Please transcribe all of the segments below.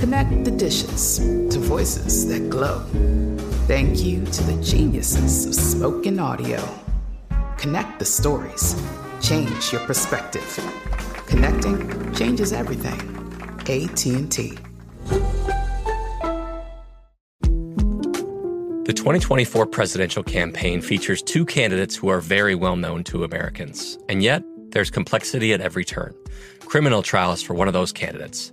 Connect the dishes to voices that glow. Thank you to the geniuses of spoken audio. Connect the stories. Change your perspective. Connecting changes everything. AT&T. The 2024 presidential campaign features two candidates who are very well known to Americans. And yet, there's complexity at every turn. Criminal trials for one of those candidates,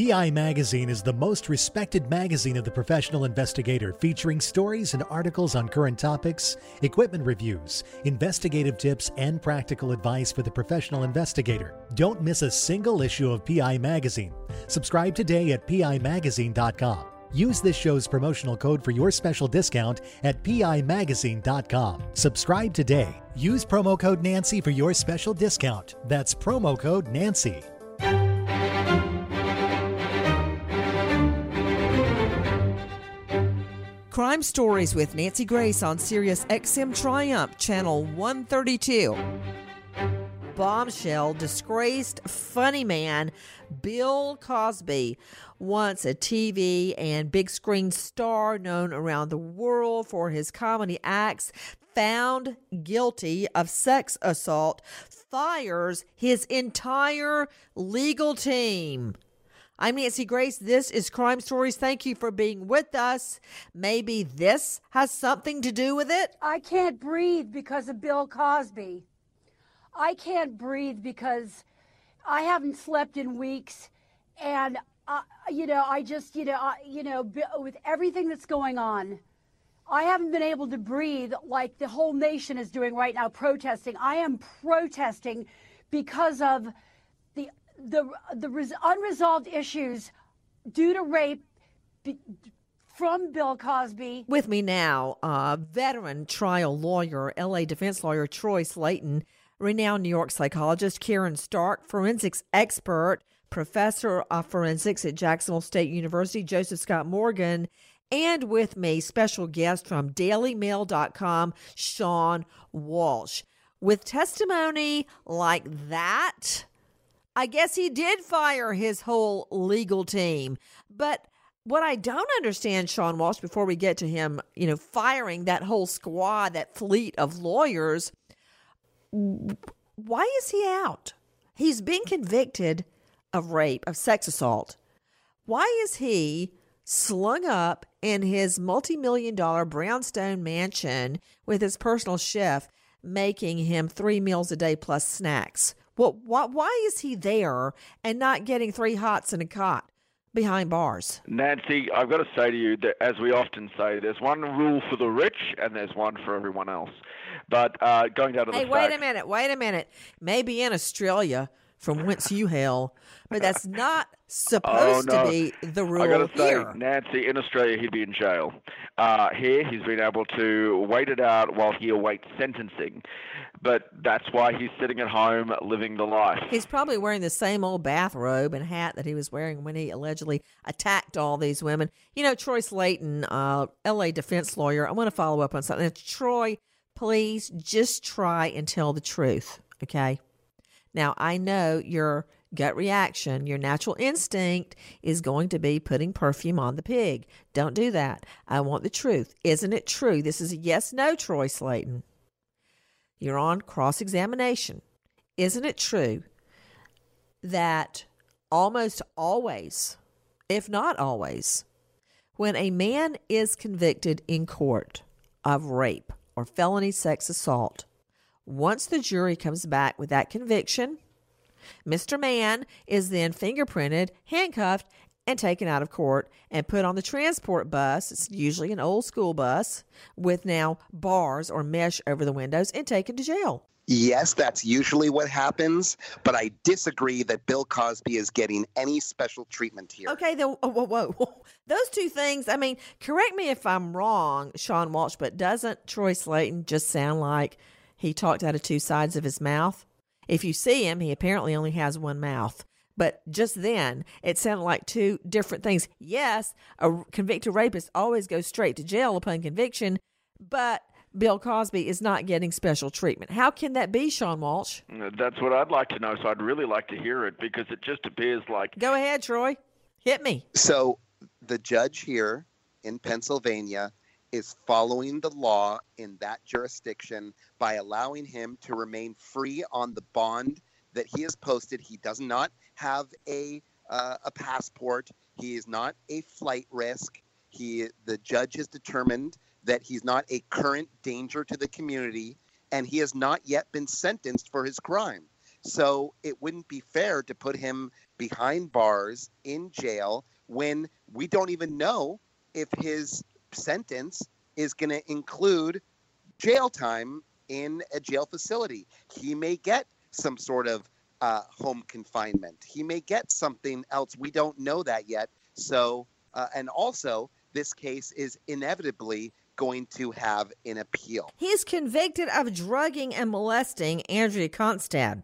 PI Magazine is the most respected magazine of the professional investigator, featuring stories and articles on current topics, equipment reviews, investigative tips, and practical advice for the professional investigator. Don't miss a single issue of PI Magazine. Subscribe today at PIMagazine.com. Use this show's promotional code for your special discount at PIMagazine.com. Subscribe today. Use promo code Nancy for your special discount. That's promo code Nancy. Crime Stories with Nancy Grace on Sirius XM Triumph, Channel 132. Bombshell disgraced funny man Bill Cosby, once a TV and big screen star known around the world for his comedy acts, found guilty of sex assault, fires his entire legal team. I'm Nancy Grace. This is Crime Stories. Thank you for being with us. Maybe this has something to do with it. I can't breathe because of Bill Cosby. I can't breathe because I haven't slept in weeks, and uh, you know, I just, you know, I, you know, with everything that's going on, I haven't been able to breathe like the whole nation is doing right now, protesting. I am protesting because of the the res- unresolved issues due to rape be, from Bill Cosby. With me now, uh, veteran trial lawyer, LA defense lawyer Troy Slaten, renowned New York psychologist Karen Stark, forensics expert, professor of forensics at Jacksonville State University, Joseph Scott Morgan, and with me, special guest from DailyMail.com, Sean Walsh. With testimony like that, I guess he did fire his whole legal team. But what I don't understand, Sean Walsh, before we get to him, you know, firing that whole squad, that fleet of lawyers, why is he out? He's been convicted of rape, of sex assault. Why is he slung up in his multi million dollar brownstone mansion with his personal chef making him three meals a day plus snacks. Well, why, why is he there and not getting three hots and a cot behind bars? Nancy, I've got to say to you that, as we often say, there's one rule for the rich and there's one for everyone else. But uh, going down to the Hey, wait facts, a minute, wait a minute. Maybe in Australia, from whence you hail, but that's not supposed Oh, no. to be the rule I got to say, here. Nancy, in Australia, he'd be in jail. Uh, here, he's been able to wait it out while he awaits sentencing. But that's why he's sitting at home living the life. He's probably wearing the same old bathrobe and hat that he was wearing when he allegedly attacked all these women. You know, Troy Slaten, uh, LA defense lawyer, I want to follow up on something. Troy, please just try and tell the truth, okay? Now, I know your gut reaction, your natural instinct is going to be putting perfume on the pig. Don't do that. I want the truth. Isn't it true? This is a yes no, Troy Slaten. You're on cross examination. Isn't it true that almost always, if not always, when a man is convicted in court of rape or felony sex assault, once the jury comes back with that conviction, Mr. Mann is then fingerprinted, handcuffed, and taken out of court and put on the transport bus. It's usually an old school bus with now bars or mesh over the windows and taken to jail. Yes, that's usually what happens, but I disagree that Bill Cosby is getting any special treatment here. Okay, then whoa, whoa, whoa. Those two things, I mean, correct me if I'm wrong, Sean Walsh, but doesn't Troy Slaten just sound like he talked out of two sides of his mouth? If you see him, he apparently only has one mouth. But just then, it sounded like two different things. Yes, a convicted rapist always goes straight to jail upon conviction, but Bill Cosby is not getting special treatment. How can that be, Sean Walsh? Uh, that's what I'd like to know, so I'd really like to hear it because it just appears like Go ahead, Troy. Hit me. So the judge here in Pennsylvania is following the law in that jurisdiction by allowing him to remain free on the bond that he has posted. He does not have a uh, a passport. He is not a flight risk. He the judge has determined that he's not a current danger to the community and he has not yet been sentenced for his crime. So it wouldn't be fair to put him behind bars in jail when we don't even know if his sentence is going to include jail time in a jail facility. He may get some sort of uh, home confinement. He may get something else. We don't know that yet. So, uh, and also, this case is inevitably going to have an appeal. He's convicted of drugging and molesting Andrea Constand.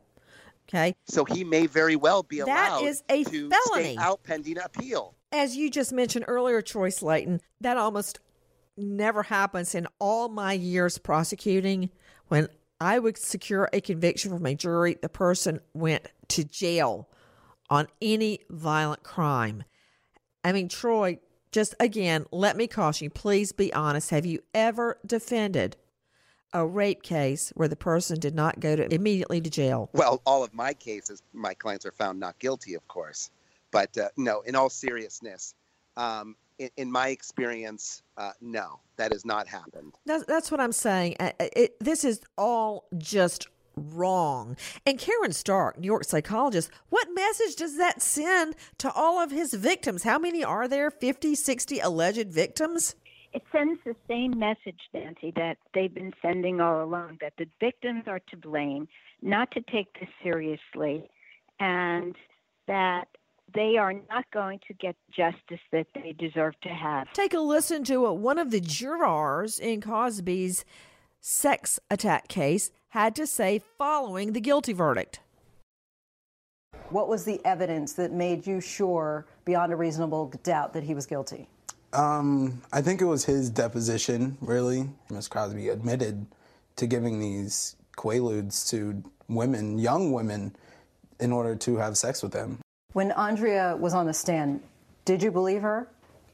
Okay. So he may very well be That allowed is a to felony. stay out pending appeal. As you just mentioned earlier, Troy Slaten, that almost never happens in all my years prosecuting. When I would secure a conviction from a jury, the person went to jail on any violent crime. I mean, Troy, just again, let me caution you, please be honest. Have you ever defended a rape case where the person did not go to immediately to jail? Well, all of my cases, my clients are found not guilty, of course. But uh, no, in all seriousness, um, in, in my experience, uh, no, that has not happened. That's, that's what I'm saying. Uh, It, this is all just wrong. And Karen Stark, New York psychologist, what message does that send to all of his victims? How many are there? 50, 60 alleged victims? It sends the same message, Nancy, that they've been sending all along that the victims are to blame, not to take this seriously, and that they are not going to get justice that they deserve to have. Take a listen to what one of the jurors in Cosby's sex attack case had to say following the guilty verdict. What was the evidence that made you sure, beyond a reasonable doubt, that he was guilty? Um, I think it was his deposition, really. Miss Cosby admitted to giving these quaaludes to women, young women, in order to have sex with them. When Andrea was on the stand, did you believe her?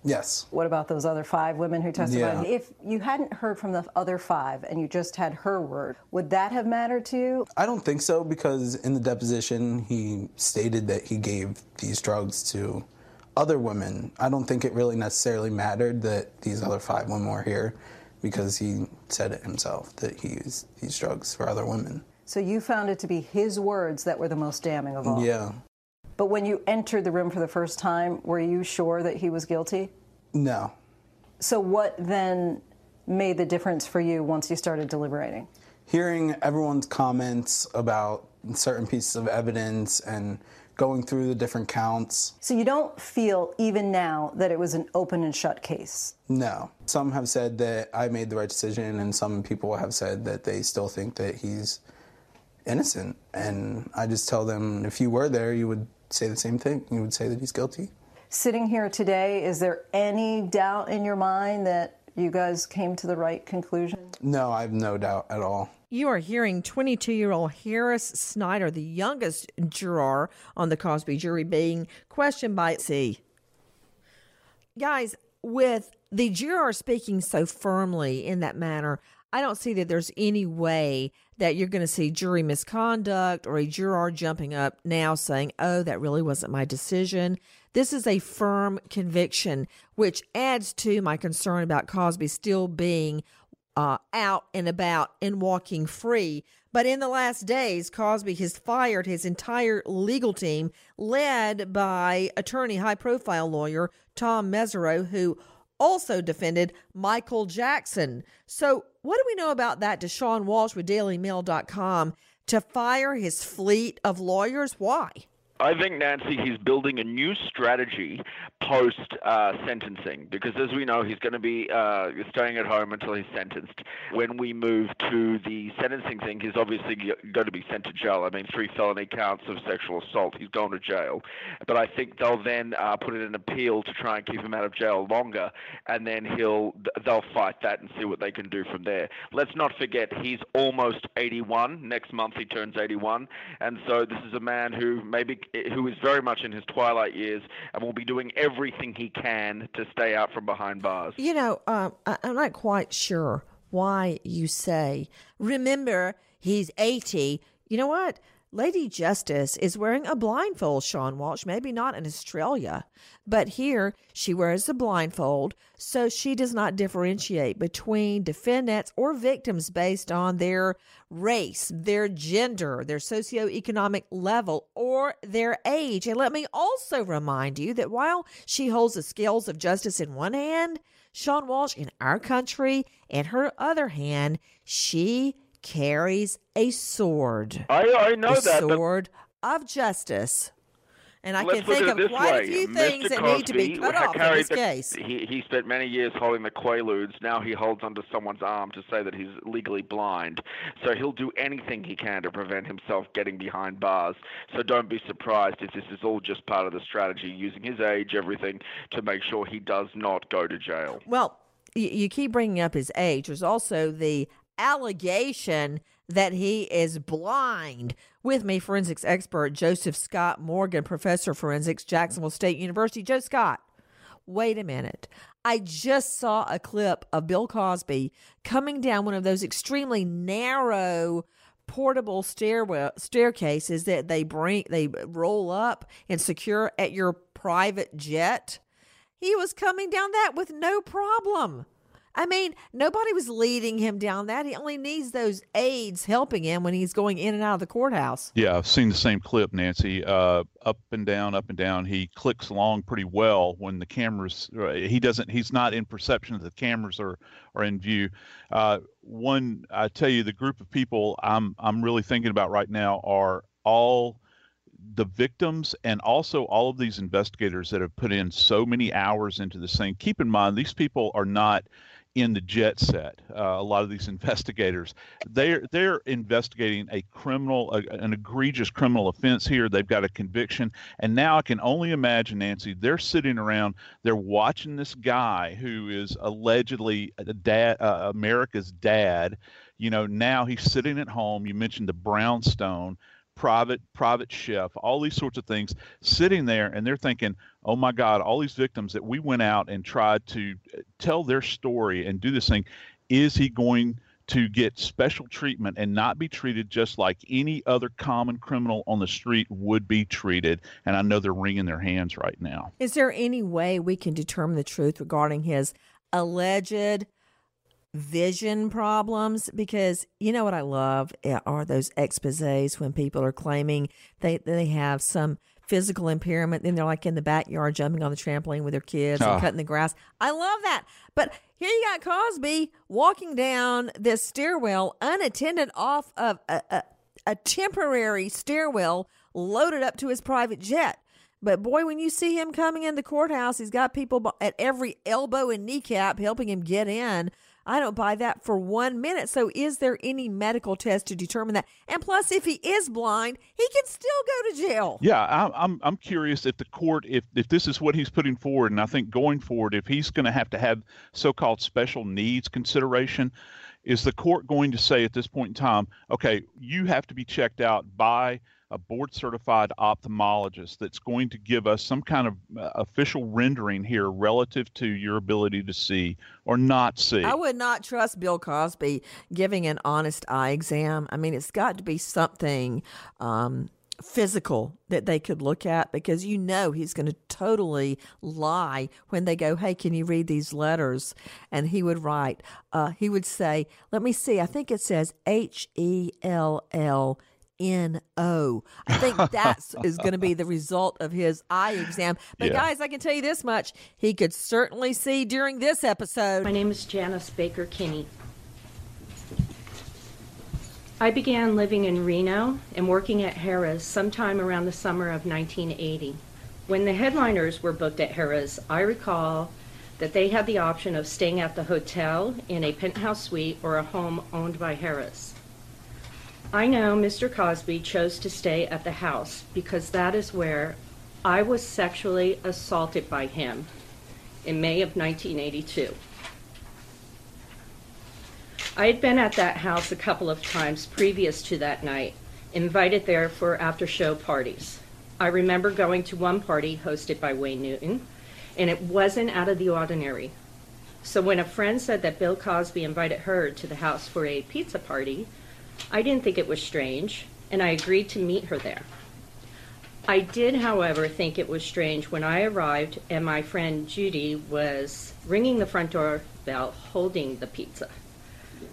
Yes. What about those other five women who testified? Yeah. If you hadn't heard from the other five and you just had her word, would that have mattered to you? I don't think so because in the deposition he stated that he gave these drugs to other women. I don't think it really necessarily mattered that these other five women were here because he said it himself that he used these drugs for other women. So you found it to be his words that were the most damning of all? Yeah. But when you entered the room for the first time, were you sure that he was guilty? No. So what then made the difference for you once you started deliberating? Hearing everyone's comments about certain pieces of evidence and going through the different counts. So you don't feel even now that it was an open and shut case? No. Some have said that I made the right decision, and some people have said that they still think that he's innocent. And I just tell them if you were there, you would say the same thing. You would say that he's guilty. Sitting here today, is there any doubt in your mind that you guys came to the right conclusion? No, I have no doubt at all. You are hearing 22 year old Harris Snyder, the youngest juror on the Cosby jury, being questioned by C. Guys, with the juror speaking so firmly in that manner, I don't see that there's any way that you're going to see jury misconduct or a juror jumping up now saying, oh, that really wasn't my decision. This is a firm conviction, which adds to my concern about Cosby still being uh, out and about and walking free. But in the last days, Cosby has fired his entire legal team, led by attorney, high profile lawyer Tom Mesereau, who also defended Michael Jackson. So, what do we know about that? Deshaun Walsh with DailyMail.com to fire his fleet of lawyers? Why? I think, Nancy, he's building a new strategy post uh, sentencing because, as we know, he's going to be uh, staying at home until he's sentenced. When we move to the sentencing thing, he's obviously going to be sent to jail. I mean, three felony counts of sexual assault. He's going to jail. But I think they'll then uh, put in an appeal to try and keep him out of jail longer, and then he'll they'll fight that and see what they can do from there. Let's not forget he's almost 81. Next month he turns 81, and so this is a man who maybe who is very much in his twilight years and will be doing everything he can to stay out from behind bars. You know, um, I, I'm not quite sure why you say, remember, he's 80. You know what? Lady Justice is wearing a blindfold, Sean Walsh. Maybe not in Australia, but here she wears a blindfold so she does not differentiate between defendants or victims based on their race, their gender, their socioeconomic level, or their age. And let me also remind you that while she holds the scales of justice in one hand, Sean Walsh in our country, in her other hand, she carries a sword. I, I know the that. sword of justice. And I Let's can think of quite way. a few Mr. things that need to be cut off in this the- case. He, he spent many years holding the Quaaludes. Now he holds onto someone's arm to say that he's legally blind. So he'll do anything he can to prevent himself getting behind bars. So don't be surprised if this is all just part of the strategy, using his age, everything, to make sure he does not go to jail. Well, you keep bringing up his age. There's also the allegation that he is blind. With me, forensics expert Joseph Scott Morgan, professor of forensics, Jacksonville State University. Joe Scott, wait a minute. I just saw a clip of Bill Cosby coming down one of those extremely narrow portable stairwell staircases that they bring they roll up and secure at your private jet. He was coming down that with no problem. I mean, nobody was leading him down that. He only needs those aides helping him when he's going in and out of the courthouse. Yeah, I've seen the same clip, Nancy. Uh, up and down, up and down. He clicks along pretty well when the cameras. uh, He doesn't. He's not in perception that the cameras are are in view. Uh, one, I tell you, the group of people I'm I'm really thinking about right now are all the victims and also all of these investigators that have put in so many hours into this thing. Keep in mind, these people are not in the jet set. Uh, a lot of these investigators, they're they're investigating a criminal, a, an egregious criminal offense here. They've got a conviction, and now I can only imagine, Nancy, they're sitting around, they're watching this guy who is allegedly dad, uh, America's dad. You know, now he's sitting at home. You mentioned the brownstone private private chef all these sorts of things sitting there and they're thinking oh my god all these victims that we went out and tried to uh, tell their story and do this thing is he going to get special treatment and not be treated just like any other common criminal on the street would be treated. And I know they're wringing their hands right now. Is there any way we can determine the truth regarding his alleged vision problems? Because you know what I love are those exposés when people are claiming they, they have some physical impairment. Then they're like in the backyard jumping on the trampoline with their kids and Oh. cutting the grass. I love that. But here you got Cosby walking down this stairwell unattended off of a, a, a temporary stairwell loaded up to his private jet. But boy, when you see him coming in the courthouse, he's got people at every elbow and kneecap helping him get in. I don't buy that for one minute. So, is there any medical test to determine that? And plus, if he is blind, he can still go to jail. Yeah, I'm I'm I'm curious if the court if if this is what he's putting forward, and I think going forward, if he's going to have to have so-called special needs consideration, is the court going to say at this point in time, okay, you have to be checked out by a board certified ophthalmologist that's going to give us some kind of uh, official rendering here relative to your ability to see or not see. I would not trust Bill Cosby giving an honest eye exam. I mean, it's got to be something um, physical that they could look at because you know he's going to totally lie when they go, Hey, can you read these letters? And he would write, uh, he would say, Let me see, I think it says H E L L. N O. I think that's is going to be the result of his eye exam. But Yeah. guys, I can tell you this much: he could certainly see during this episode. My name is Janice Baker Kinney. I began living in Reno and working at Harrah's sometime around the summer of 1980. When the headliners were booked at Harrah's, I recall that they had the option of staying at the hotel in a penthouse suite or a home owned by Harrah's. I know Mr. Cosby chose to stay at the house because that is where I was sexually assaulted by him in May of 1982. I had been at that house a couple of times previous to that night, invited there for after show parties. I remember going to one party hosted by Wayne Newton, and it wasn't out of the ordinary. So when a friend said that Bill Cosby invited her to the house for a pizza party, I didn't think it was strange, and I agreed to meet her there. I did, however, think it was strange when I arrived and my friend Judy was ringing the front door bell holding the pizza.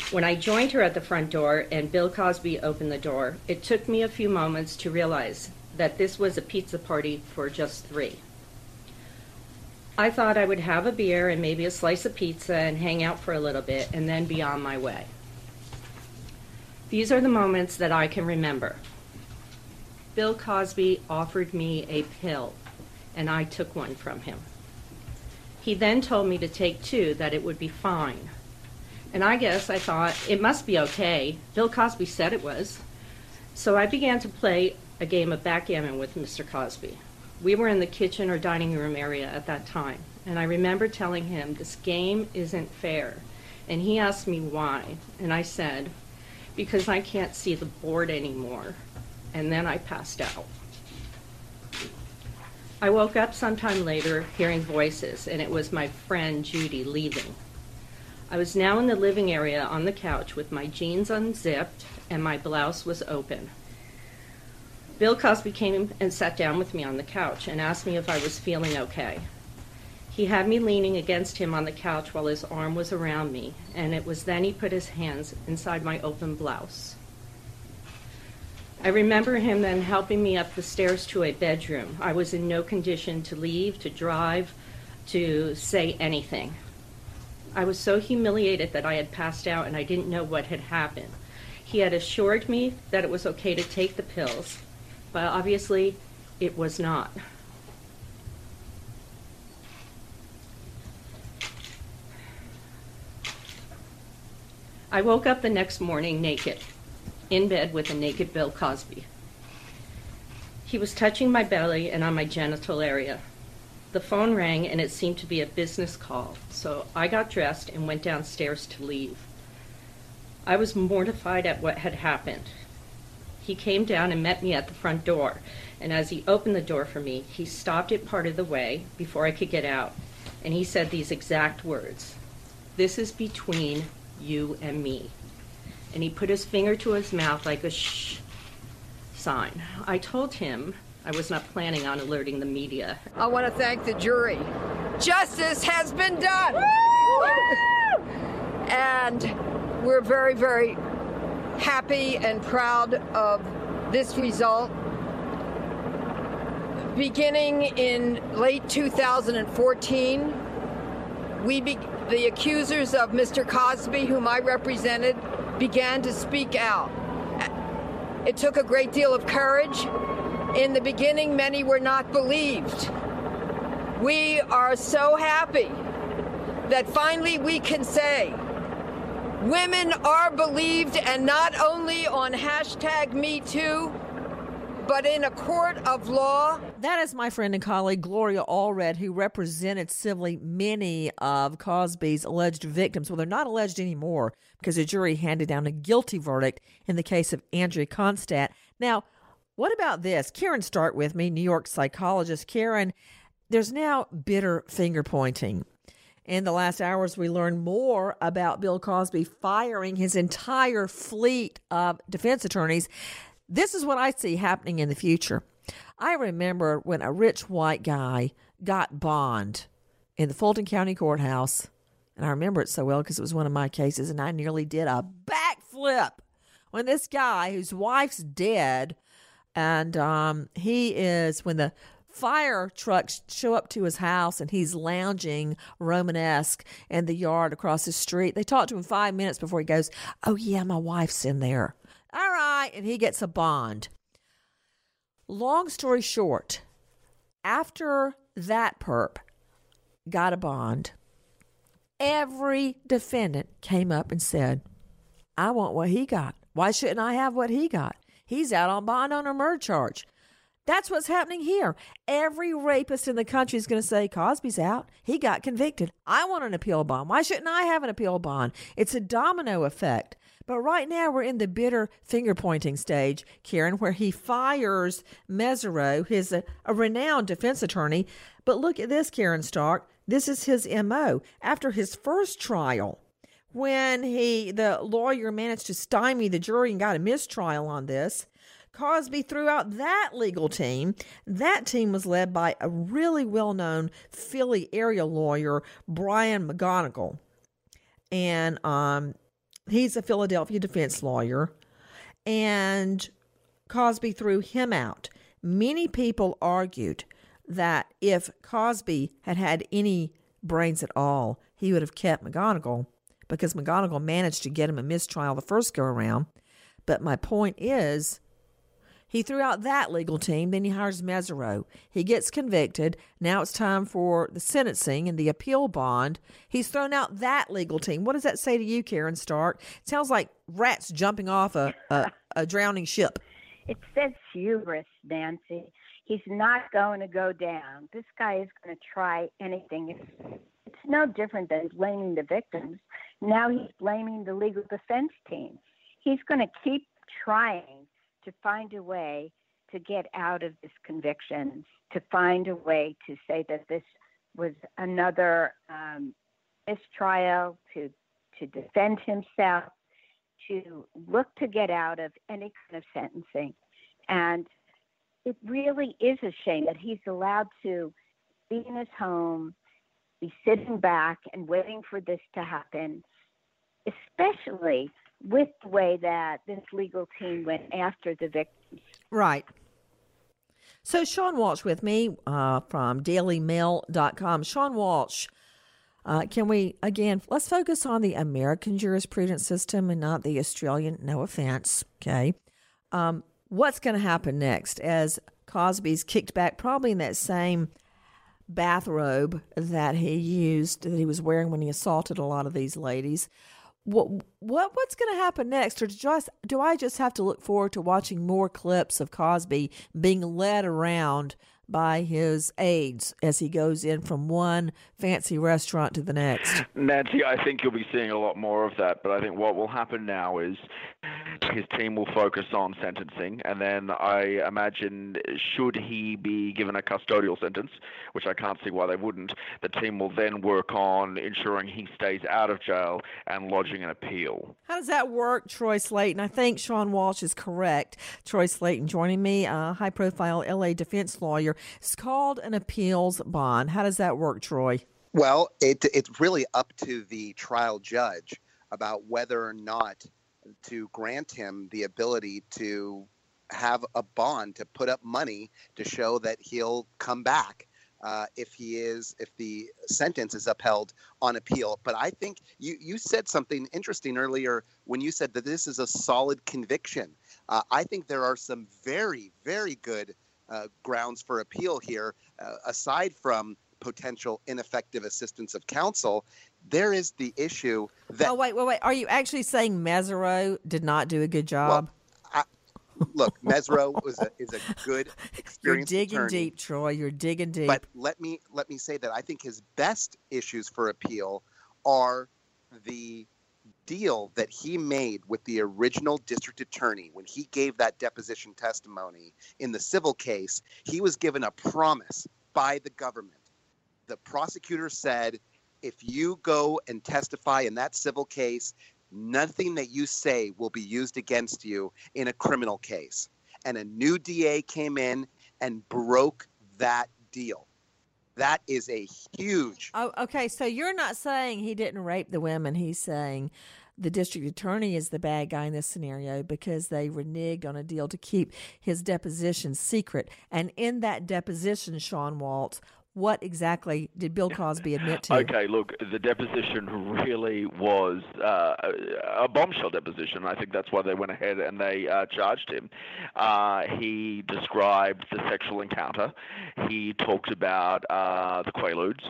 When I joined her at the front door and Bill Cosby opened the door, it took me a few moments to realize that this was a pizza party for just three. I thought I would have a beer and maybe a slice of pizza and hang out for a little bit and then be on my way. These are the moments that I can remember. Bill Cosby offered me a pill, and I took one from him. He then told me to take two, that it would be fine. And I guess I thought it must be okay. Bill Cosby said it was. So I began to play a game of backgammon with Mr. Cosby. We were in the kitchen or dining room area at that time, and I remember telling him, This game isn't fair. And he asked me why, and I said, Because I can't see the board anymore. And then I passed out. I woke up sometime later hearing voices, and it was my friend Judy leaving. I was now in the living area on the couch with my jeans unzipped and my blouse was open. Bill Cosby came and sat down with me on the couch and asked me if I was feeling okay. He had me leaning against him on the couch while his arm was around me, and it was then he put his hands inside my open blouse. I remember him then helping me up the stairs to a bedroom. I was in no condition to leave, to drive, to say anything. I was so humiliated that I had passed out and I didn't know what had happened. He had assured me that it was okay to take the pills, but obviously it was not. I woke up the next morning naked, in bed with a naked Bill Cosby. He was touching my belly and on my genital area. The phone rang and it seemed to be a business call, so I got dressed and went downstairs to leave. I was mortified at what had happened. He came down and met me at the front door, and as he opened the door for me, he stopped it part of the way before I could get out, and he said these exact words This is between you and me. and he put his finger to his mouth like a shh sign. I told him I was not planning on alerting the media. I want to thank the jury. Justice has been done. and we're very, very happy and proud of this result. Beginning in late 2014, we be- the accusers of Mr. Cosby, whom I represented, began to speak out. It took a great deal of courage. In the beginning, many were not believed. We are so happy that finally we can say women are believed and not only on hashtag Me Too, but in a court of law. That is my friend and colleague Gloria Allred, who represented civilly many of Cosby's alleged victims. Well, they're not alleged anymore because the jury handed down a guilty verdict in the case of Andrea Constand. Now, what about this? Karen, start with me, New York psychologist. Karen, there's now bitter finger pointing. In the last hours, we learned more about Bill Cosby firing his entire fleet of defense attorneys. This is what I see happening in the future. I remember when a rich white guy got bond in the Fulton County Courthouse, and I remember it so well because it was one of my cases, and I nearly did a backflip when this guy whose wife's dead, and um, he is when the fire trucks show up to his house and he's lounging Romanesque in the yard across the street. They talk to him five minutes before he goes, Oh, yeah, my wife's in there. All right. And he gets a bond. Long story short, after that perp got a bond, every defendant came up and said, I want what he got. Why shouldn't I have what he got? He's out on bond on a murder charge. That's what's happening here. Every rapist in the country is going to say Cosby's out. He got convicted. I want an appeal bond. Why shouldn't I have an appeal bond? It's a domino effect. But right now we're in the bitter finger pointing stage, Karen, where he fires Mesereau, his a, a renowned defense attorney. But look at this, Karen Stark. This is his MO. After his first trial, when he the lawyer managed to stymie the jury and got a mistrial on this, Cosby threw out that legal team. That team was led by a really well known Philly area lawyer, Brian McMonagle. And um, he's a Philadelphia defense lawyer. And Cosby threw him out. Many people argued that if Cosby had had any brains at all, he would have kept McMonagle because McMonagle managed to get him a mistrial the first go around. But my point is, he threw out that legal team. Then he hires Mesereau. He gets convicted. Now it's time for the sentencing and the appeal bond. He's thrown out that legal team. What does that say to you, Karen Stark? It sounds like rats jumping off a, a, a drowning ship. It says hubris, Nancy. He's not going to go down. This guy is going to try anything. It's, it's no different than blaming the victims. Now he's blaming the legal defense team. He's going to keep trying to find a way to get out of this conviction, to find a way to say that this was another um, mistrial, to to defend himself, to look to get out of any kind of sentencing, and it really is a shame that he's allowed to be in his home, be sitting back and waiting for this to happen, especially with the way that this legal team went after the victims. Right. So Sean Walsh with me uh, from DailyMail.com. Sean Walsh, uh, can we again let's focus on the American jurisprudence system and not the Australian? No offense, okay. Um, what's going to happen next as Cosby's kicked back, probably in that same bathrobe that he used that he was wearing when he assaulted a lot of these ladies? What what what's going to happen next or just do I just have to look forward to watching more clips of Cosby being led around by his aides as he goes in from one fancy restaurant to the next? Nancy, I think you'll be seeing a lot more of that, but I think what will happen now is his team will focus on sentencing, and then I imagine should he be given a custodial sentence, which I can't see why they wouldn't, the team will then work on ensuring he stays out of jail and lodging an appeal. How does that work, Troy Slaten? I think Sean Walsh is correct. Troy Slaten joining me, a high profile LA defense lawyer. It's called an appeals bond. How does that work, Troy? Well, it, it's really up to the trial judge about whether or not to grant him the ability to have a bond to put up money to show that he'll come back uh, if he is if the sentence is upheld on appeal. But I think you you said something interesting earlier when you said that this is a solid conviction. Uh, I think there are some very very good uh, grounds for appeal here, uh, aside from potential ineffective assistance of counsel. There is the issue that. Oh wait, wait, wait! Are you actually saying Mesereau did not do a good job? Well, I, look, Mesereau was a, is a good, experienced You're digging attorney. deep, Troy. You're digging deep. But let me let me say that I think his best issues for appeal are the deal that he made with the original district attorney when he gave that deposition testimony in the civil case. He was given a promise by the government. The prosecutor said, if you go and testify in that civil case, nothing that you say will be used against you in a criminal case. And a new DA came in and broke that deal. That is a huge. Oh, okay. So you're not saying he didn't rape the women. He's saying the district attorney is the bad guy in this scenario because they reneged on a deal to keep his deposition secret. And in that deposition, Sean Walsh, what exactly did Bill Cosby admit to? Okay, look, the deposition really was uh, a bombshell deposition. I think that's why they went ahead and they uh, charged him. Uh, he described the sexual encounter. He talked about uh, the Quaaludes.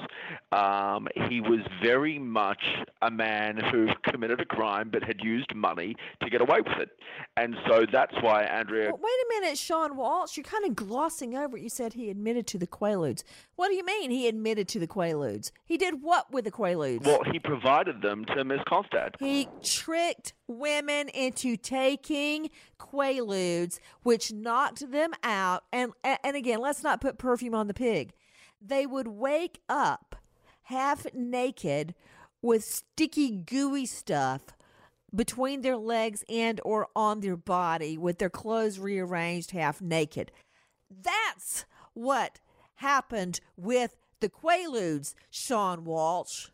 Um, he was very much a man who committed a crime but had used money to get away with it. And so that's why Andrea. Well, wait a minute, Sean Walsh. You're kind of glossing over it. You said he admitted to the Quaaludes. What do you mean he admitted to the Quaaludes? He did what with the Quaaludes? Well, he provided them to Ms. Constand. He tricked women into taking Quaaludes, which knocked them out. And and again, let's not put perfume on the pig. They would wake up half naked with sticky, gooey stuff between their legs and or on their body with their clothes rearranged half naked. That's what happened with the Quaaludes, Sean Walsh.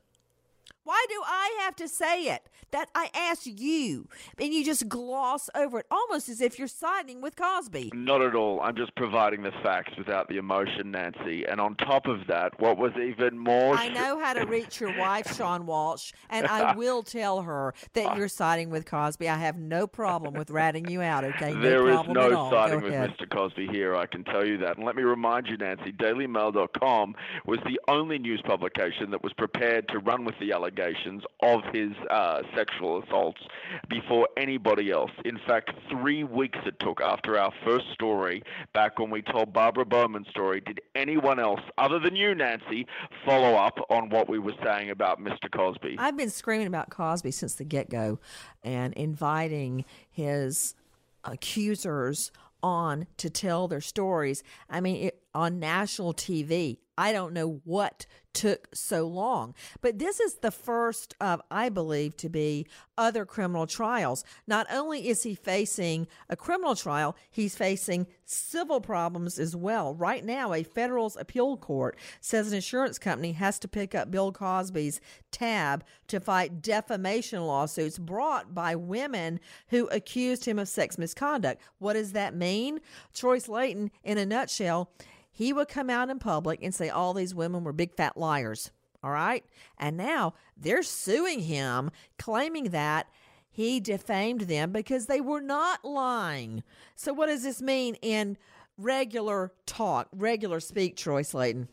Why do I have to say it? That I asked you, and you just gloss over it, almost as if you're siding with Cosby. Not at all. I'm just providing the facts without the emotion, Nancy. And on top of that, what was even more. I know how to reach your wife, Sean Walsh, and I will tell her that you're siding with Cosby. I have no problem with ratting you out, okay? No There is no siding with. Mr. Cosby here, I can tell you that. And let me remind you, Nancy, DailyMail.com was the only news publication that was prepared to run with the allegations of his uh, sexual assaults before anybody else. In fact, three weeks it took after our first story, back when we told Barbara Bowman's story, did anyone else, other than you, Nancy, follow up on what we were saying about Mr. Cosby? I've been screaming about Cosby since the get go and inviting his accusers on to tell their stories. I mean, it, on national TV. I don't know what took so long. But this is the first of, I believe, to be other criminal trials. Not only is he facing a criminal trial, he's facing civil problems as well. Right now, a federal appeal court says an insurance company has to pick up Bill Cosby's tab to fight defamation lawsuits brought by women who accused him of sex misconduct. What does that mean? Troy Slaten, in a nutshell, he would come out in public and say all these women were big fat liars. All right. And now they're suing him, claiming that he defamed them because they were not lying. So, what does this mean in regular talk, regular speak, Troy Slaten?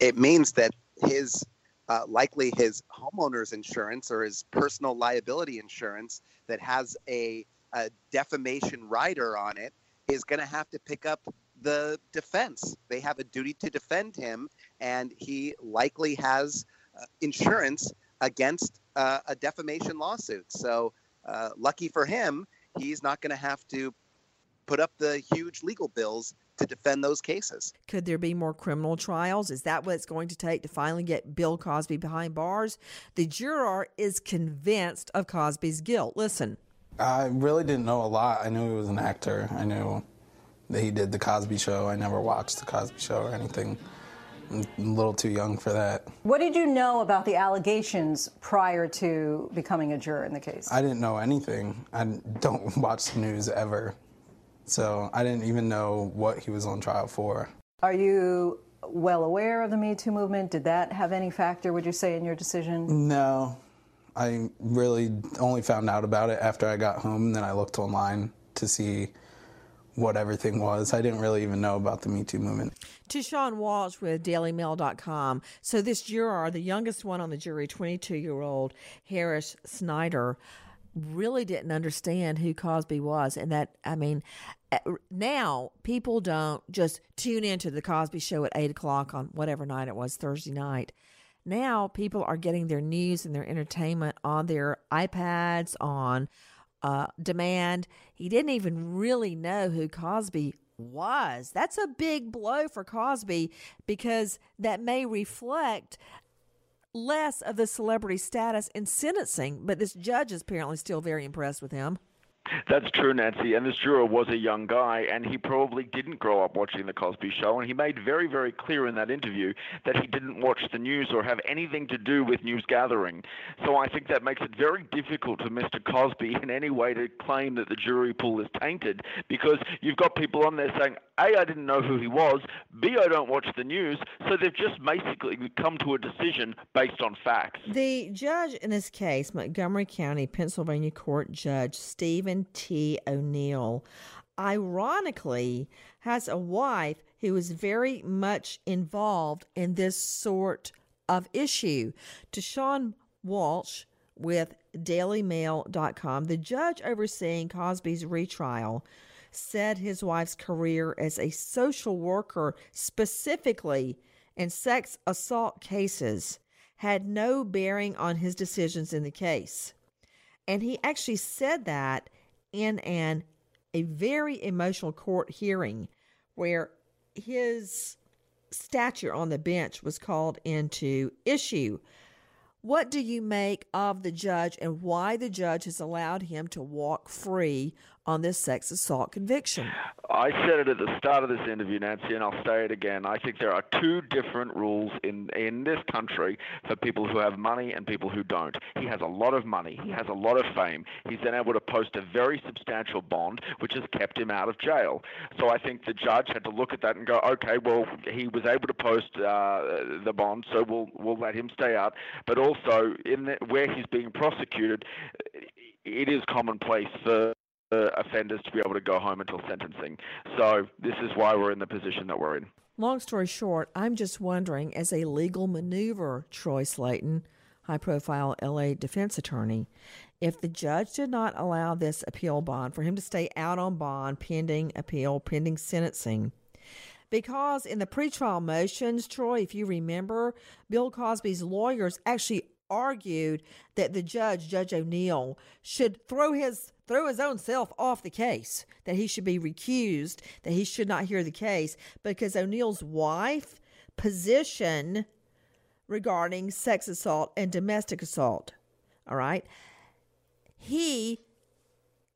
It means that his uh, likely his homeowner's insurance or his personal liability insurance that has a, a defamation rider on it is going to have to pick up the defense. They have a duty to defend him, and he likely has uh, insurance against uh, a defamation lawsuit. So, uh, lucky for him, he's not going to have to put up the huge legal bills to defend those cases. Could there be more criminal trials? Is that what it's going to take to finally get Bill Cosby behind bars? The juror is convinced of Cosby's guilt. Listen. I really didn't know a lot. I knew he was an actor. I knew that he did The Cosby Show. I never watched The Cosby Show or anything. I'm a little too young for that. What did you know about the allegations prior to becoming a juror in the case? I didn't know anything. I don't watch the news ever. So I didn't even know what he was on trial for. Are you well aware of the Me Too movement? Did that have any factor, would you say, in your decision? No. I really only found out about it after I got home, and then I looked online to see what everything was. I didn't really even know about the Me Too movement. To Sean Walsh with DailyMail.com. So, this juror, the youngest one on the jury, 22 year old Harris Snyder, really didn't understand who Cosby was. And that, I mean, eh, now people don't just tune into the Cosby show at 8 o'clock on whatever night it was, Thursday night. Now people are getting their news and their entertainment on their iPads, on uh, demand. He didn't even really know who Cosby was. That's a big blow for Cosby because that may reflect less of the celebrity status in sentencing, but this judge is apparently still very impressed with him. That's true, Nancy. And this juror was a young guy, and he probably didn't grow up watching The Cosby Show. And he made very, very clear in that interview that he didn't watch the news or have anything to do with news gathering. So I think that makes it very difficult for Mr. Cosby in any way to claim that the jury pool is tainted because you've got people on there saying, A, I didn't know who he was, B, I don't watch the news. So they've just basically come to a decision based on facts. The judge in this case, Montgomery County, Pennsylvania Court Judge Stephen T. O'Neill, ironically has a wife who is very much involved in this sort of issue. To Sean Walsh with DailyMail.com, the judge overseeing Cosby's retrial said his wife's career as a social worker, specifically in sex assault cases, had no bearing on his decisions in the case. And he actually said that in an a very emotional court hearing where his stature on the bench was called into issue. What do you make of the judge and why the judge has allowed him to walk free on this sex assault conviction? I said it at the start of this interview, Nancy, and I'll say it again. I think there are two different rules in in this country for people who have money and people who don't. He has a lot of money. He has a lot of fame. He's been able to post a very substantial bond, which has kept him out of jail. So I think the judge had to look at that and go, okay, well, he was able to post uh, the bond, so we'll we'll let him stay out. But also, in the, where he's being prosecuted, it is commonplace for offenders to be able to go home until sentencing. So this is why we're in the position that we're in. Long story short, I'm just wondering, as a legal maneuver, Troy Slaten, high profile LA defense attorney, if the judge did not allow this appeal bond for him to stay out on bond pending appeal, pending sentencing, because in the pretrial motions, Troy, if you remember, Bill Cosby's lawyers actually argued that the judge, Judge O'Neill, should throw his throw his own self off the case, that he should be recused, that he should not hear the case because O'Neill's wife position regarding sex assault and domestic assault. All right. He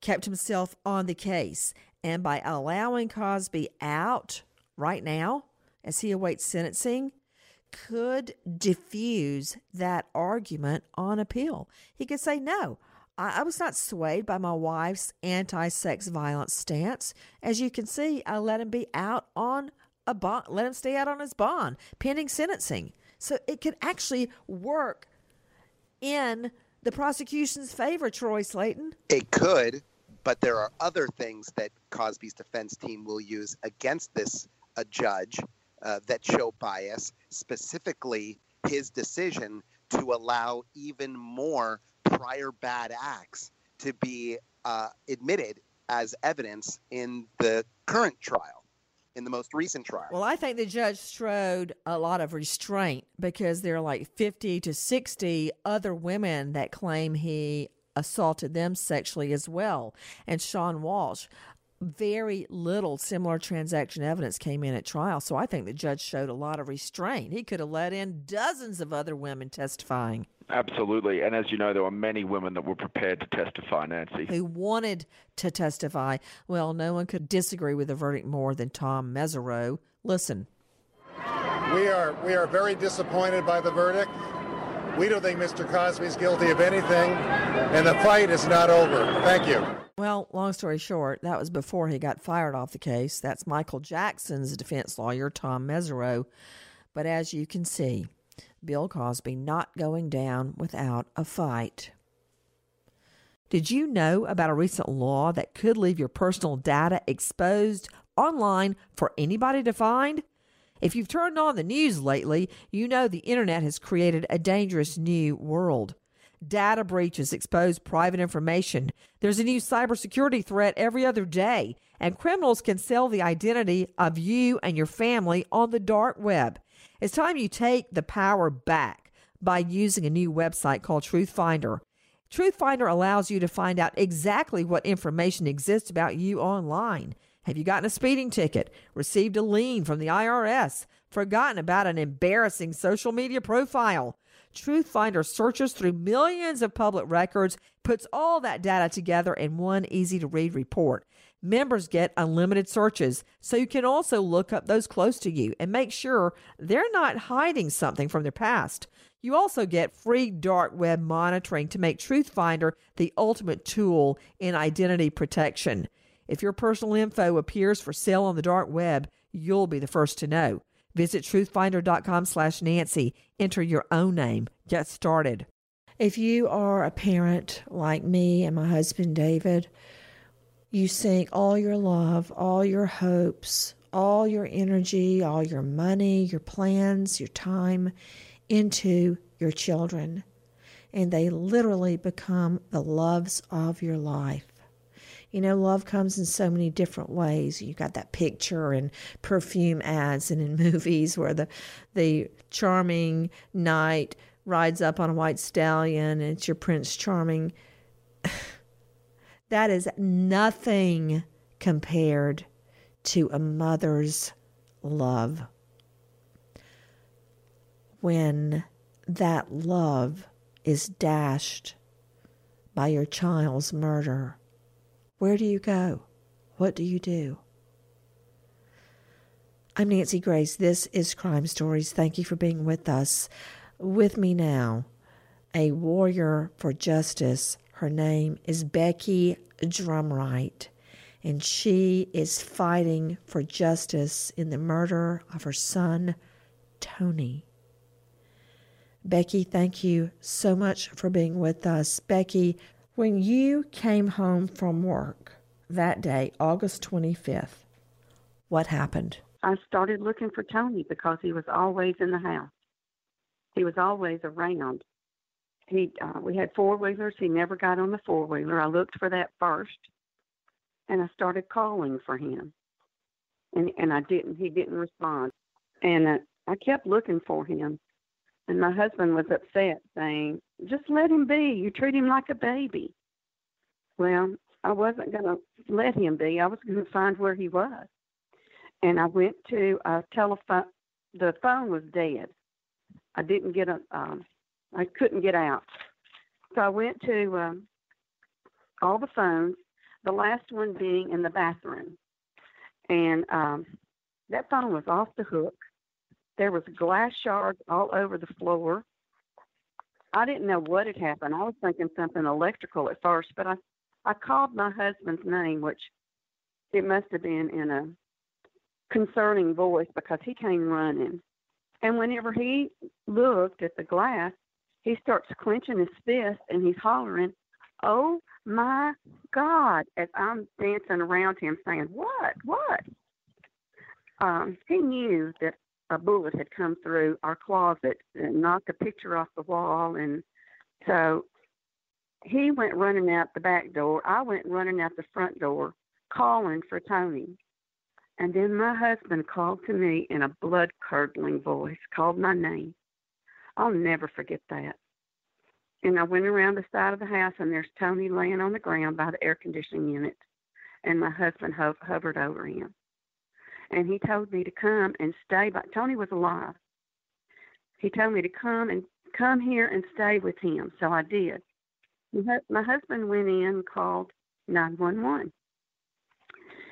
kept himself on the case. And by allowing Cosby out right now, as he awaits sentencing, could diffuse that argument on appeal. He could say, No, I, I was not swayed by my wife's anti sex violence stance. As you can see, I let him be out on a bond, let him stay out on his bond pending sentencing. So it could actually work in the prosecution's favor, Troy Slaten. It could, but there are other things that Cosby's defense team will use against this a judge uh, that show bias, specifically his decision to allow even more prior bad acts to be uh, admitted as evidence in the current trial, in the most recent trial. Well, I think the judge showed a lot of restraint because there are like 50 to 60 other women that claim he assaulted them sexually as well. And Sean Walsh, very little similar transaction evidence came in at trial. So I think the judge showed a lot of restraint. He could have let in dozens of other women testifying. Absolutely. And as you know, there were many women that were prepared to testify, Nancy. Who wanted to testify. Well, no one could disagree with the verdict more than Tom Mesereau. Listen. We are we are very disappointed by the verdict. We don't think Mr. Cosby's guilty of anything, and the fight is not over. Thank you. Well, long story short, that was before he got fired off the case. That's Michael Jackson's defense lawyer, Tom Mesereau. But as you can see, Bill Cosby not going down without a fight. Did you know about a recent law that could leave your personal data exposed online for anybody to find? If you've turned on the news lately, you know the internet has created a dangerous new world. Data breaches expose private information. There's a new cybersecurity threat every other day, and criminals can sell the identity of you and your family on the dark web. It's time you take the power back by using a new website called Truthfinder. Truthfinder allows you to find out exactly what information exists about you online. Have you gotten a speeding ticket, received a lien from the IRS, forgotten about an embarrassing social media profile? Truthfinder searches through millions of public records, puts all that data together in one easy to read report. Members get unlimited searches, so you can also look up those close to you and make sure they're not hiding something from their past. You also get free dark web monitoring to make Truthfinder the ultimate tool in identity protection. If your personal info appears for sale on the dark web, you'll be the first to know. Visit truthfinder.com slash Nancy. Enter your own name. Get started. If you are a parent like me and my husband David, you sink all your love, all your hopes, all your energy, all your money, your plans, your time into your children. And they literally become the loves of your life. You know, love comes in so many different ways. You've got that picture in perfume ads and in movies where the the charming knight rides up on a white stallion and it's your Prince Charming. that is nothing compared to a mother's love. When that love is dashed by your child's murder where do you go? What do you do? I'm Nancy Grace. This is Crime Stories. Thank you for being with us. With me now, a warrior for justice. Her name is Becky Drumright, and she is fighting for justice in the murder of her son, Tony. Becky, thank you so much for being with us. Becky, when you came home from work that day, August 25th, what happened? I started looking for Tony because he was always in the house. He was always around. He, uh, we had four wheelers. He never got on the four wheeler. I looked for that first, and I started calling for him, and and I didn't. He didn't respond, and uh, I kept looking for him, and my husband was upset, saying, Just let him be. You treat him like a baby. Well, I wasn't to let him be. I was to find where he was. And I went to a telephone. The phone was dead. I didn't get a, um, I couldn't get out. So I went to um, all the phones, the last one being in the bathroom. And um, that phone was off the hook. There was glass shards all over the floor. I didn't know what had happened. I was thinking something electrical at first, but I I called my husband's name, which it must have been in a concerning voice because he came running. And whenever he looked at the glass, he starts clenching his fist and he's hollering, "Oh my God!" As I'm dancing around him, saying, "What? What?" Um, he knew that a bullet had come through our closet and knocked a picture off the wall. And so he went running out the back door. I went running out the front door, calling for Tony. And then my husband called to me in a blood curdling voice, called my name. I'll never forget that. And I went around the side of the house, and there's Tony laying on the ground by the air conditioning unit, and my husband ho- hovered over him. And he told me to come and stay. by. Tony was alive. He told me to come and come here and stay with him, so I did. My husband went in and called 911.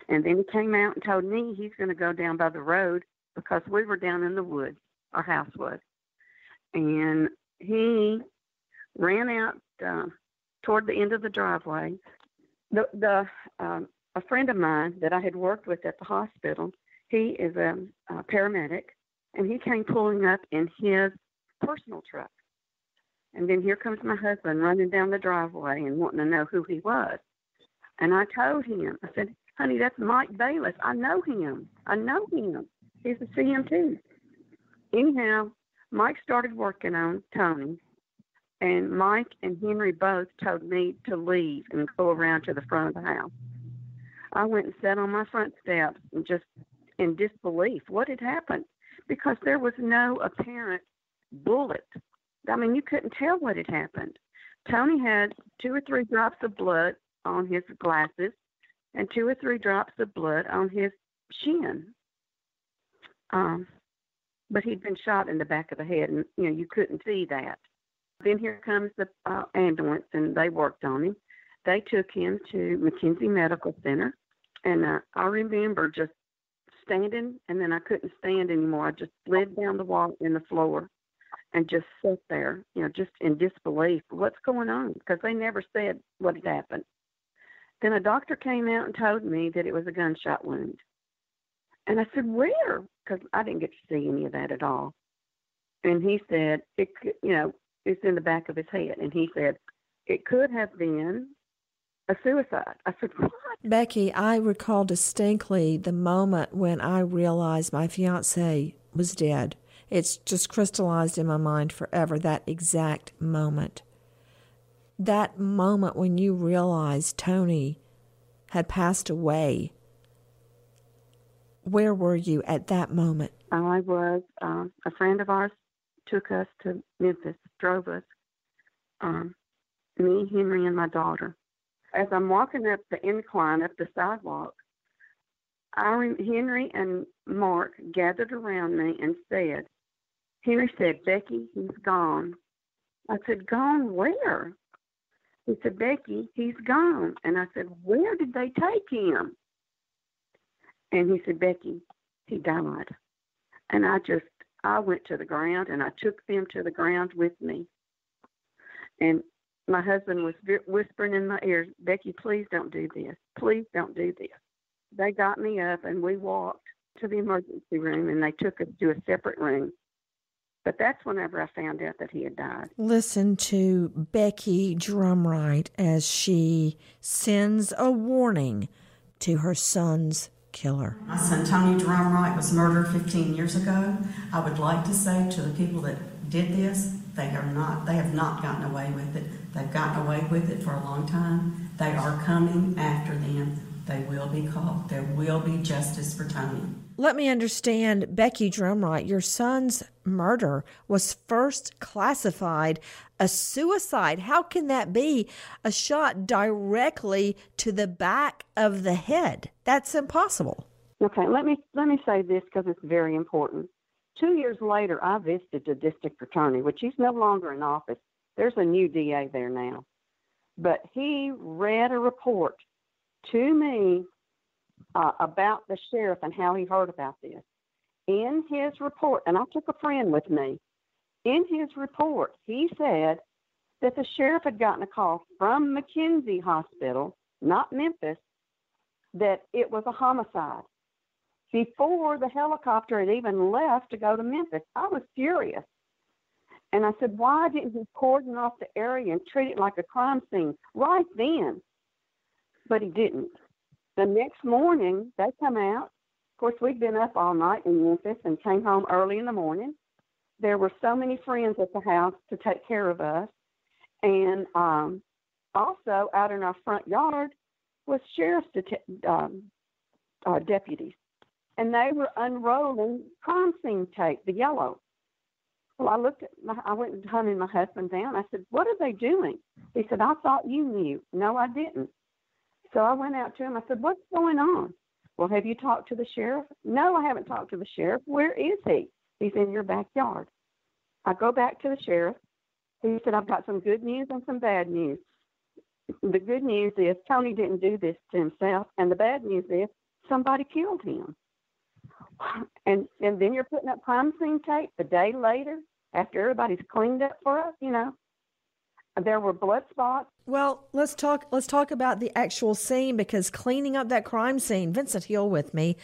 And then he came out and told me he's going to go down by the road because we were down in the woods, our house was. And he ran out uh, toward the end of the driveway. The the um, a friend of mine that I had worked with at the hospital, he is a, a paramedic, and he came pulling up in his personal truck. And then here comes my husband running down the driveway and wanting to know who he was. And I told him, I said, honey, that's Mike Bayless. I know him. I know him. He's a CMT. Anyhow, Mike started working on Tony, and Mike and Henry both told me to leave and go around to the front of the house. I went and sat on my front steps and just in disbelief what had happened because there was no apparent bullet. I mean, you couldn't tell what had happened. Tony had two or three drops of blood on his glasses and two or three drops of blood on his shin. Um, but he'd been shot in the back of the head, and you know you couldn't see that. Then here comes the uh, ambulance, and they worked on him. They took him to McKenzie Medical Center, and uh, I remember just standing, and then I couldn't stand anymore. I just slid down the wall in the floor, and just sat there, you know, just in disbelief. What's going on? Because they never said what had happened. Then a doctor came out and told me that it was a gunshot wound. And I said, where? Because I didn't get to see any of that at all. And he said, it you know, it's in the back of his head. And he said, it could have been a suicide. I said, what? Becky, I recall distinctly the moment when I realized my fiance was dead. It's just crystallized in my mind forever, that exact moment. That moment when you realized Tony had passed away. Where were you at that moment? I was, um, a friend of ours took us to Memphis, drove us, um, me, Henry, and my daughter. As I'm walking up the incline, up the sidewalk, I, Henry and Mark gathered around me and said, Henry said, Becky, he's gone. I said, Gone where? He said, Becky, he's gone. And I said, Where did they take him? And he said, Becky, he died. And I just, I went to the ground and I took them to the ground with me. And my husband was whispering in my ear, Becky, please don't do this. Please don't do this. They got me up and we walked to the emergency room and they took us to a separate room. But that's whenever I found out that he had died. Listen to Becky Drumright as she sends a warning to her son's killer. My son Tony Drumright was murdered 15 years ago. I would like to say to the people that did this, they are not they have not gotten away with it. They've gotten away with it for a long time. They are coming after them. They will be caught. There will be justice for Tony. Let me understand, Becky Drumright, your son's murder was first classified a suicide. How can that be? A shot directly to the back of the head. That's impossible. Okay, let me let me say this because it's very important. Two years later, I visited the district attorney, which he's no longer in office. There's a new DA there now, but he read a report to me uh, about the sheriff and how he heard about this. In his report, and I took a friend with me, in his report, he said that the sheriff had gotten a call from McKenzie Hospital, not Memphis, that it was a homicide before the helicopter had even left to go to Memphis. I was furious. And I said, why didn't he cordon off the area and treat it like a crime scene right then? But he didn't. The next morning, they come out. Of course, we'd been up all night in Memphis and came home early in the morning. There were so many friends at the house to take care of us. And um, also, out in our front yard was sheriff's det- um, uh, deputies. And they were unrolling crime scene tape, the yellow. Well, I looked at my, I went and hunted my husband down. I said, What are they doing? He said, I thought you knew. No, I didn't. So I went out to him. I said, What's going on? Well, have you talked to the sheriff? No, I haven't talked to the sheriff. Where is he? He's in your backyard. I go back to the sheriff. He said, I've got some good news and some bad news. The good news is Tony didn't do this to himself, and the bad news is somebody killed him. And and then you're putting up crime scene tape the day later after everybody's cleaned up for us, you know. There were blood spots. Well, let's talk. Let's talk about the actual scene because cleaning up that crime scene. Vincent Hill with me,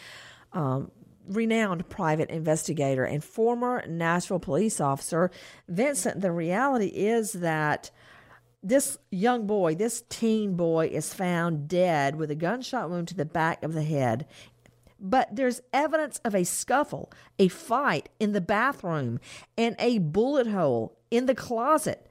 um, renowned private investigator and former Nashville police officer. Vincent, the reality is that this young boy, this teen boy, is found dead with a gunshot wound to the back of the head. But there's evidence of a scuffle, a fight in the bathroom, and a bullet hole in the closet.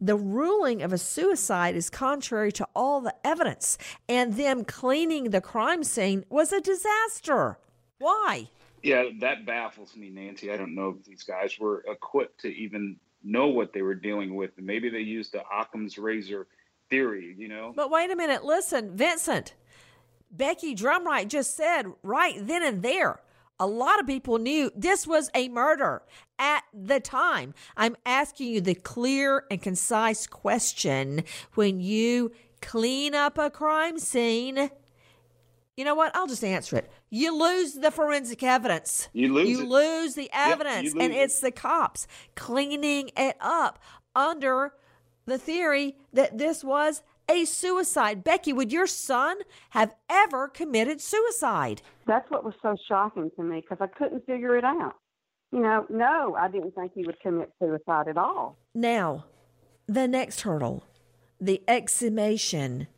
The ruling of a suicide is contrary to all the evidence, and them cleaning the crime scene was a disaster. Why? Yeah, that baffles me, Nancy. I don't know if these guys were equipped to even know what they were dealing with. Maybe they used the Occam's razor theory, you know? But wait a minute, listen, Vincent. Becky Drumright just said right then and there, a lot of people knew this was a murder at the time. I'm asking you the clear and concise question when you clean up a crime scene. You know what? I'll just answer it. You lose the forensic evidence. You lose it. You it. lose the Yep, evidence, lose and it. it's the cops cleaning it up under the theory that this was a suicide. Becky, would your son have ever committed suicide? That's what was so shocking to me because I couldn't figure it out. You know, no, I didn't think he would commit suicide at all. Now, the next hurdle the exhumation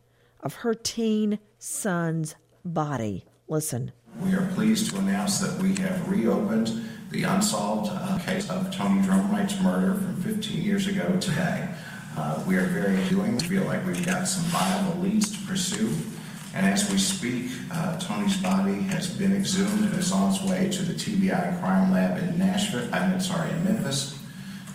of her teen son's body. Listen. We are pleased to announce that we have reopened the unsolved uh, case of Tony Drumright's murder from 15 years ago today. Uh, we are very doing, feel like we've got some viable leads to pursue. And as we speak, uh, Tony's body has been exhumed and is on its way to the TBI crime lab in Nashville, I mean, sorry, in Memphis,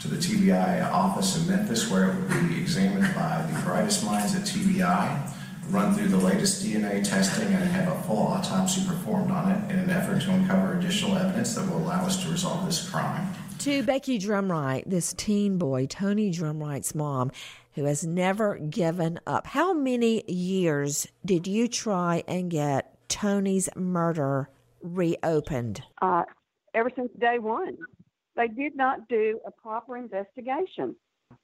to the TBI office in Memphis, where it will be examined by the brightest minds at TBI, run through the latest DNA testing, and have a full autopsy performed on it in an effort to uncover additional evidence that will allow us to resolve this crime. To Becky Drumright, this teen boy, Tony Drumright's mom, who has never given up. How many years did you try and get Tony's murder reopened? Uh, ever since day one, they did not do a proper investigation.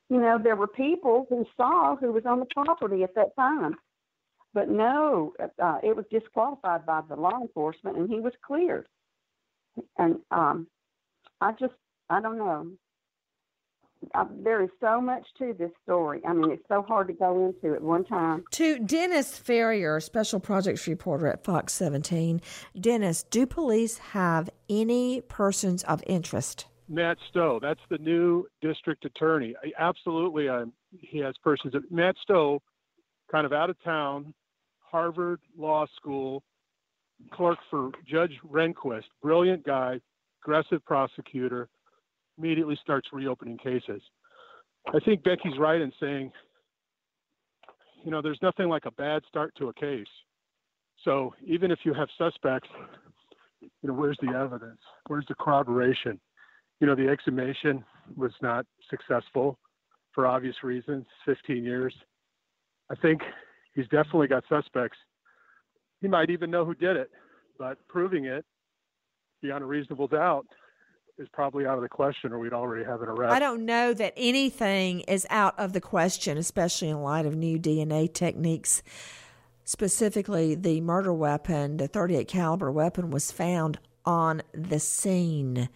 You know, there were people who saw who was on the property at that time, but no, uh, it was disqualified by the law enforcement, and he was cleared. And um, I just, I don't know. Uh, there is so much to this story. I mean, it's so hard to go into at one time. To Dennis Ferrier, special projects reporter at Fox 17. Dennis, do police have any persons of interest? Matt Stowe, that's the new district attorney. I, absolutely, I'm, he has persons. Of, Matt Stowe, kind of out of town, Harvard Law School, clerk for Judge Rehnquist, brilliant guy, aggressive prosecutor, immediately starts reopening cases. I think Becky's right in saying, you know, there's nothing like a bad start to a case. So even if you have suspects, you know, where's the evidence? Where's the corroboration? You know, the exhumation was not successful for obvious reasons, 15 years. I think he's definitely got suspects. He might even know who did it, but proving it beyond a reasonable doubt is probably out of the question, or we'd already have an arrest. I don't know that anything is out of the question, especially in light of new DNA techniques. Specifically, the murder weapon, the 38 caliber weapon, was found on the scene.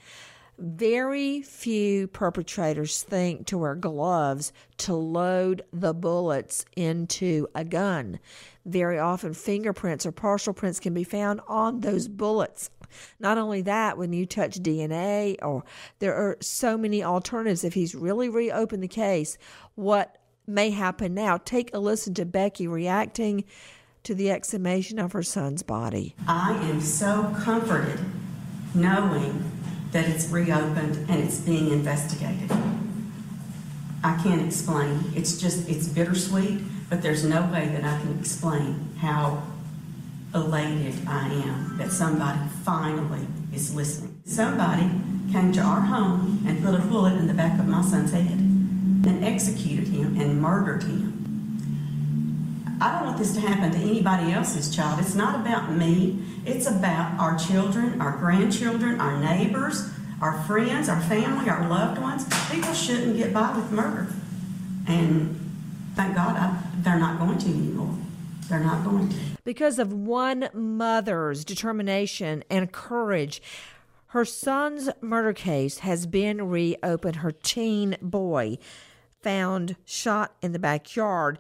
Very few perpetrators think to wear gloves to load the bullets into a gun. Very often, fingerprints or partial prints can be found on those bullets. Not only that, when you touch DNA, or there are so many alternatives. If he's really reopened the case, what may happen now? Take a listen to Becky reacting to the exhumation of her son's body. I am so comforted knowing that it's reopened and it's being investigated. I can't explain. It's just, it's bittersweet, but there's no way that I can explain how elated I am that somebody finally is listening. Somebody came to our home and put a bullet in the back of my son's head and executed him and murdered him. I don't want this to happen to anybody else's child. It's not about me. It's about our children, our grandchildren, our neighbors, our friends, our family, our loved ones. People shouldn't get by with murder. And thank God I, they're not going to anymore. They're not going to. Because of one mother's determination and courage, her son's murder case has been reopened. Her teen boy found shot in the backyard.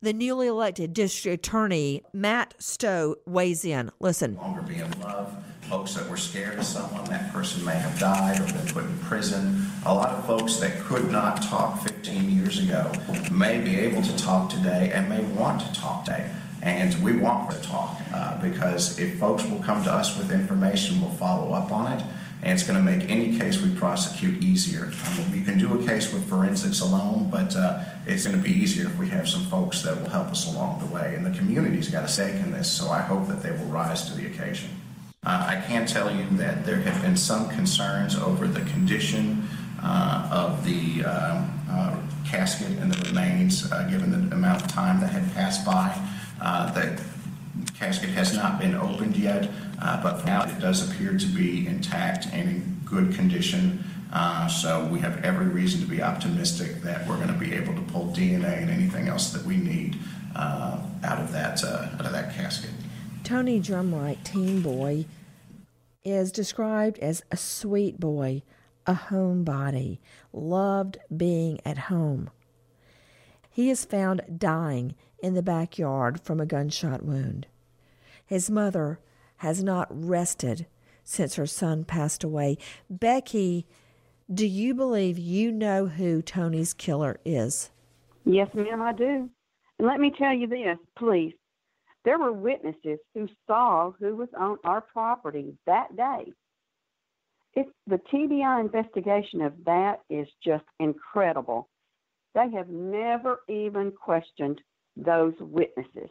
The newly elected district attorney, Matt Stowe, weighs in. Listen. longer be in love. Folks that were scared of someone, that person may have died or been put in prison. A lot of folks that could not talk 15 years ago may be able to talk today and may want to talk today. And we want to talk uh, because if folks will come to us with information, we'll follow up on it. And it's going to make any case we prosecute easier. We can do a case with forensics alone, but uh, it's going to be easier if we have some folks that will help us along the way. And the community's got a stake in this, so I hope that they will rise to the occasion. Uh, I can tell you that there have been some concerns over the condition uh, of the um, uh, casket and the remains, uh, given the amount of time that had passed by. Uh, the casket has not been opened yet, uh, but for now it does appear to be intact and in good condition. Uh, so we have every reason to be optimistic that we're going to be able to pull DNA and anything else that we need uh, out of that uh, out of that casket. Tony Drumright, teen boy, is described as a sweet boy, a homebody, loved being at home. He is found dying in the backyard from a gunshot wound. His mother has not rested since her son passed away. Becky, do you believe you know who Tony's killer is? Yes, ma'am, I do. And let me tell you this, please. There were witnesses who saw who was on our property that day. It's the TBI investigation of that is just incredible. They have never even questioned those witnesses.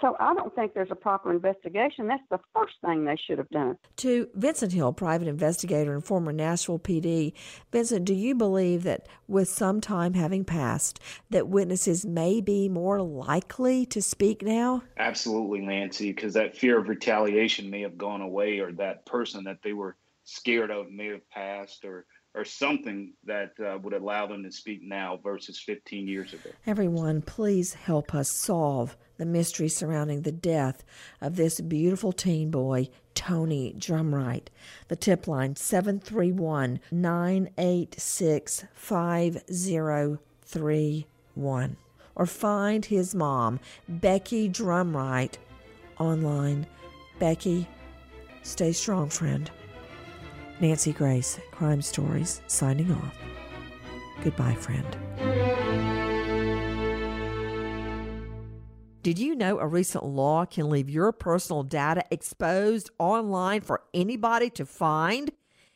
So I don't think there's a proper investigation. That's the first thing they should have done. To Vincent Hill, private investigator and former Nashville PD, Vincent, do you believe that with some time having passed, that witnesses may be more likely to speak now? Absolutely, Nancy, because that fear of retaliation may have gone away, or that person that they were scared of may have passed, or or something that uh, would allow them to speak now versus 15 years ago. Everyone, please help us solve the mystery surrounding the death of this beautiful teen boy, Tony Drumright. The tip line 731 986 5031. Or find his mom, Becky Drumright, online. Becky, stay strong, friend. Nancy Grace, Crime Stories, signing off. Goodbye, friend. Did you know a recent law can leave your personal data exposed online for anybody to find?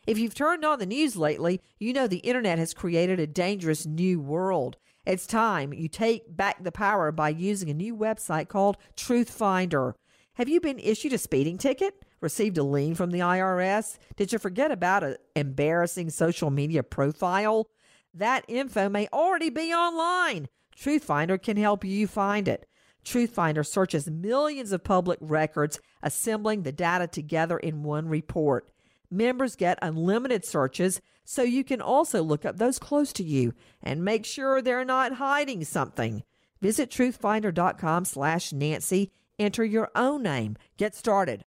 If you've turned on the news lately, you know the internet has created a dangerous new world. It's time you take back the power by using a new website called Truth Finder. Have you been issued a speeding ticket? Received a lien from the IRS? Did you forget about an embarrassing social media profile? That info may already be online. Truth Finder can help you find it. Truthfinder searches millions of public records, assembling the data together in one report. Members get unlimited searches, so you can also look up those close to you and make sure they're not hiding something. Visit truthfinder.com/nancy. Enter your own name. Get started.